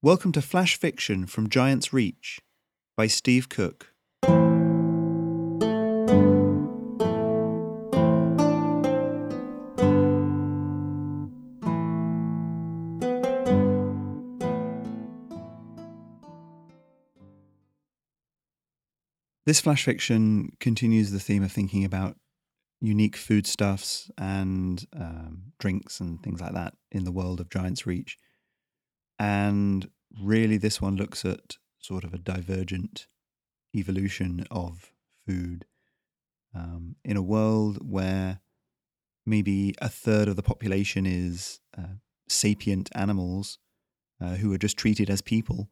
Welcome to Flash Fiction from Giant's Reach by Steve Cook. This flash fiction continues the theme of thinking about unique foodstuffs and um, drinks and things like that in the world of Giant's Reach. And really, this one looks at sort of a divergent evolution of food um, in a world where maybe a third of the population is uh, sapient animals uh, who are just treated as people,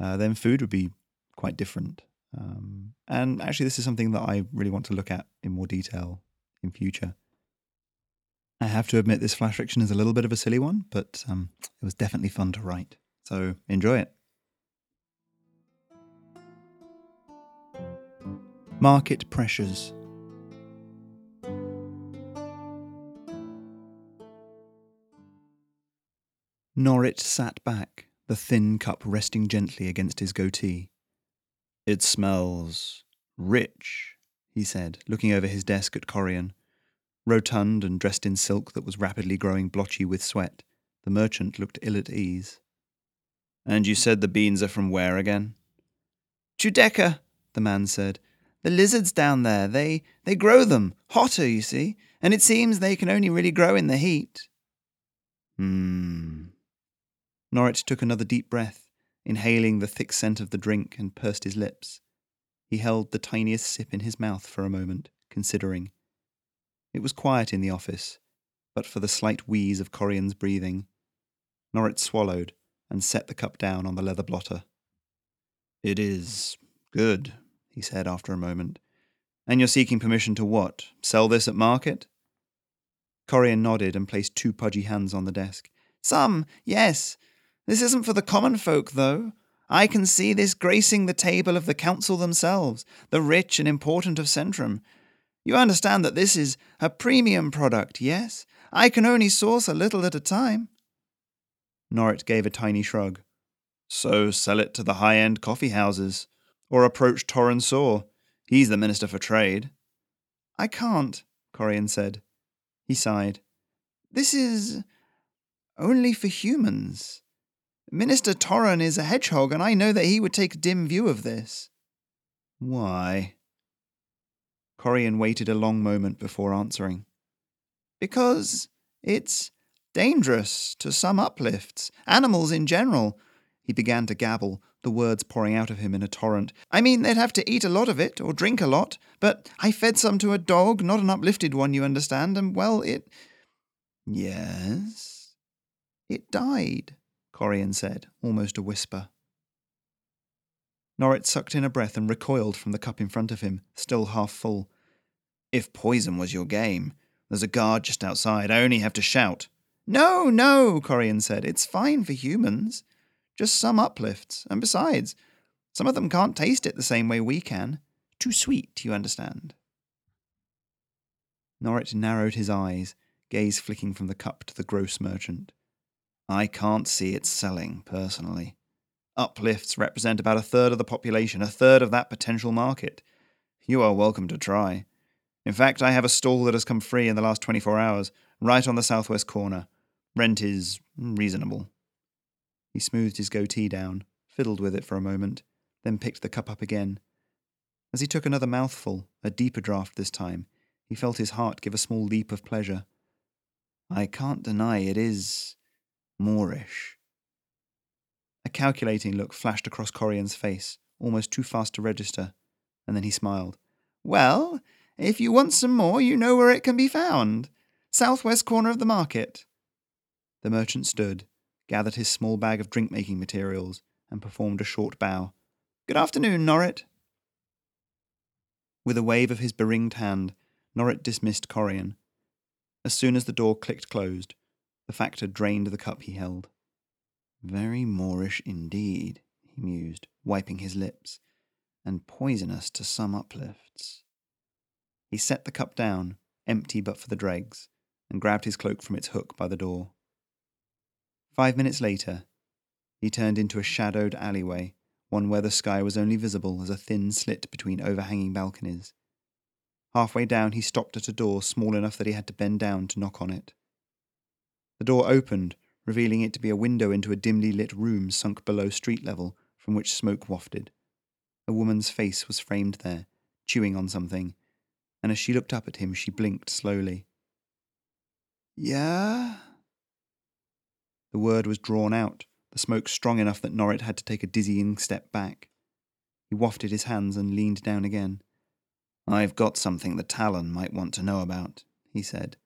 uh, then food would be quite different. Um, and actually, this is something that I really want to look at in more detail in future. I have to admit, this flash fiction is a little bit of a silly one, but um, it was definitely fun to write. So enjoy it. Market pressures. Norrit sat back, the thin cup resting gently against his goatee. It smells rich, he said, looking over his desk at Corian. Rotund and dressed in silk that was rapidly growing blotchy with sweat, the merchant looked ill at ease. And you said the beans are from where again? Judecca, the man said. The lizards down there, they, they grow them, hotter, you see, and it seems they can only really grow in the heat. Hmm. Norrit took another deep breath, inhaling the thick scent of the drink, and pursed his lips. He held the tiniest sip in his mouth for a moment, considering. It was quiet in the office, but for the slight wheeze of Corian's breathing. Norrit swallowed and set the cup down on the leather blotter. It is good, he said after a moment. And you're seeking permission to what? Sell this at market? Corian nodded and placed two pudgy hands on the desk. Some, yes. This isn't for the common folk, though. I can see this gracing the table of the council themselves, the rich and important of Centrum. You understand that this is a premium product, yes? I can only source a little at a time. Norrit gave a tiny shrug. So sell it to the high end coffee houses, or approach Torran Saw. He's the Minister for Trade. I can't, Corian said. He sighed. This is only for humans. Minister Torran is a hedgehog, and I know that he would take a dim view of this. Why? Corian waited a long moment before answering. Because it's dangerous to some uplifts, animals in general. He began to gabble, the words pouring out of him in a torrent. I mean, they'd have to eat a lot of it, or drink a lot, but I fed some to a dog, not an uplifted one, you understand, and well, it. Yes? It died. Corian said, almost a whisper. Norrit sucked in a breath and recoiled from the cup in front of him, still half full. If poison was your game, there's a guard just outside. I only have to shout. No, no, Corian said. It's fine for humans. Just some uplifts. And besides, some of them can't taste it the same way we can. Too sweet, you understand. Norrit narrowed his eyes, gaze flicking from the cup to the gross merchant. I can't see it selling, personally. Uplifts represent about a third of the population, a third of that potential market. You are welcome to try. In fact, I have a stall that has come free in the last 24 hours, right on the southwest corner. Rent is reasonable. He smoothed his goatee down, fiddled with it for a moment, then picked the cup up again. As he took another mouthful, a deeper draught this time, he felt his heart give a small leap of pleasure. I can't deny it is moreish. A calculating look flashed across Corian's face, almost too fast to register, and then he smiled. Well, if you want some more, you know where it can be found. Southwest corner of the market. The merchant stood, gathered his small bag of drink making materials, and performed a short bow. Good afternoon, Norrit. With a wave of his beringed hand, Norrit dismissed Corian. As soon as the door clicked closed, the factor drained the cup he held. Very moreish indeed, he mused, wiping his lips, and poisonous to some uplifts. He set the cup down, empty but for the dregs, and grabbed his cloak from its hook by the door. Five minutes later, He turned into a shadowed alleyway, one where the sky was only visible as a thin slit between overhanging balconies. Halfway down, he stopped at a door small enough that he had to bend down to knock on it. The door opened, revealing it to be a window into a dimly lit room sunk below street level, from which smoke wafted. A woman's face was framed there, chewing on something, and as she looked up at him, she blinked slowly. Yeah? The word was drawn out, the smoke strong enough that Norrit had to take a dizzying step back. He wafted his hands and leaned down again. I've got something the Talon might want to know about, he said.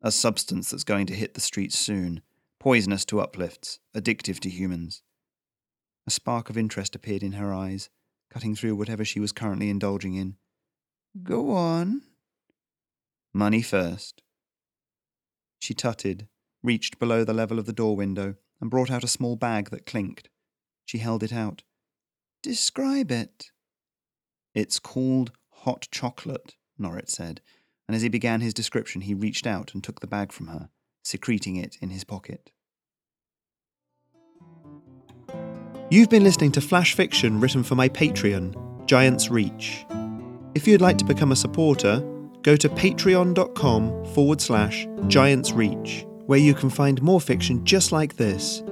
A substance that's going to hit the streets soon, poisonous to uplifts, addictive to humans. A spark of interest appeared in her eyes, cutting through whatever she was currently indulging in. Go on. Money first. She tutted, reached below the level of the door window, and brought out a small bag that clinked. She held it out. Describe it. It's called hot chocolate, Norrit said, and as he began his description, he reached out and took the bag from her, secreting it in his pocket. You've been listening to flash fiction written for my Patreon, Giant's Reach. If you'd like to become a supporter, go to patreon.com forward slash Giant's Reach, where you can find more fiction just like this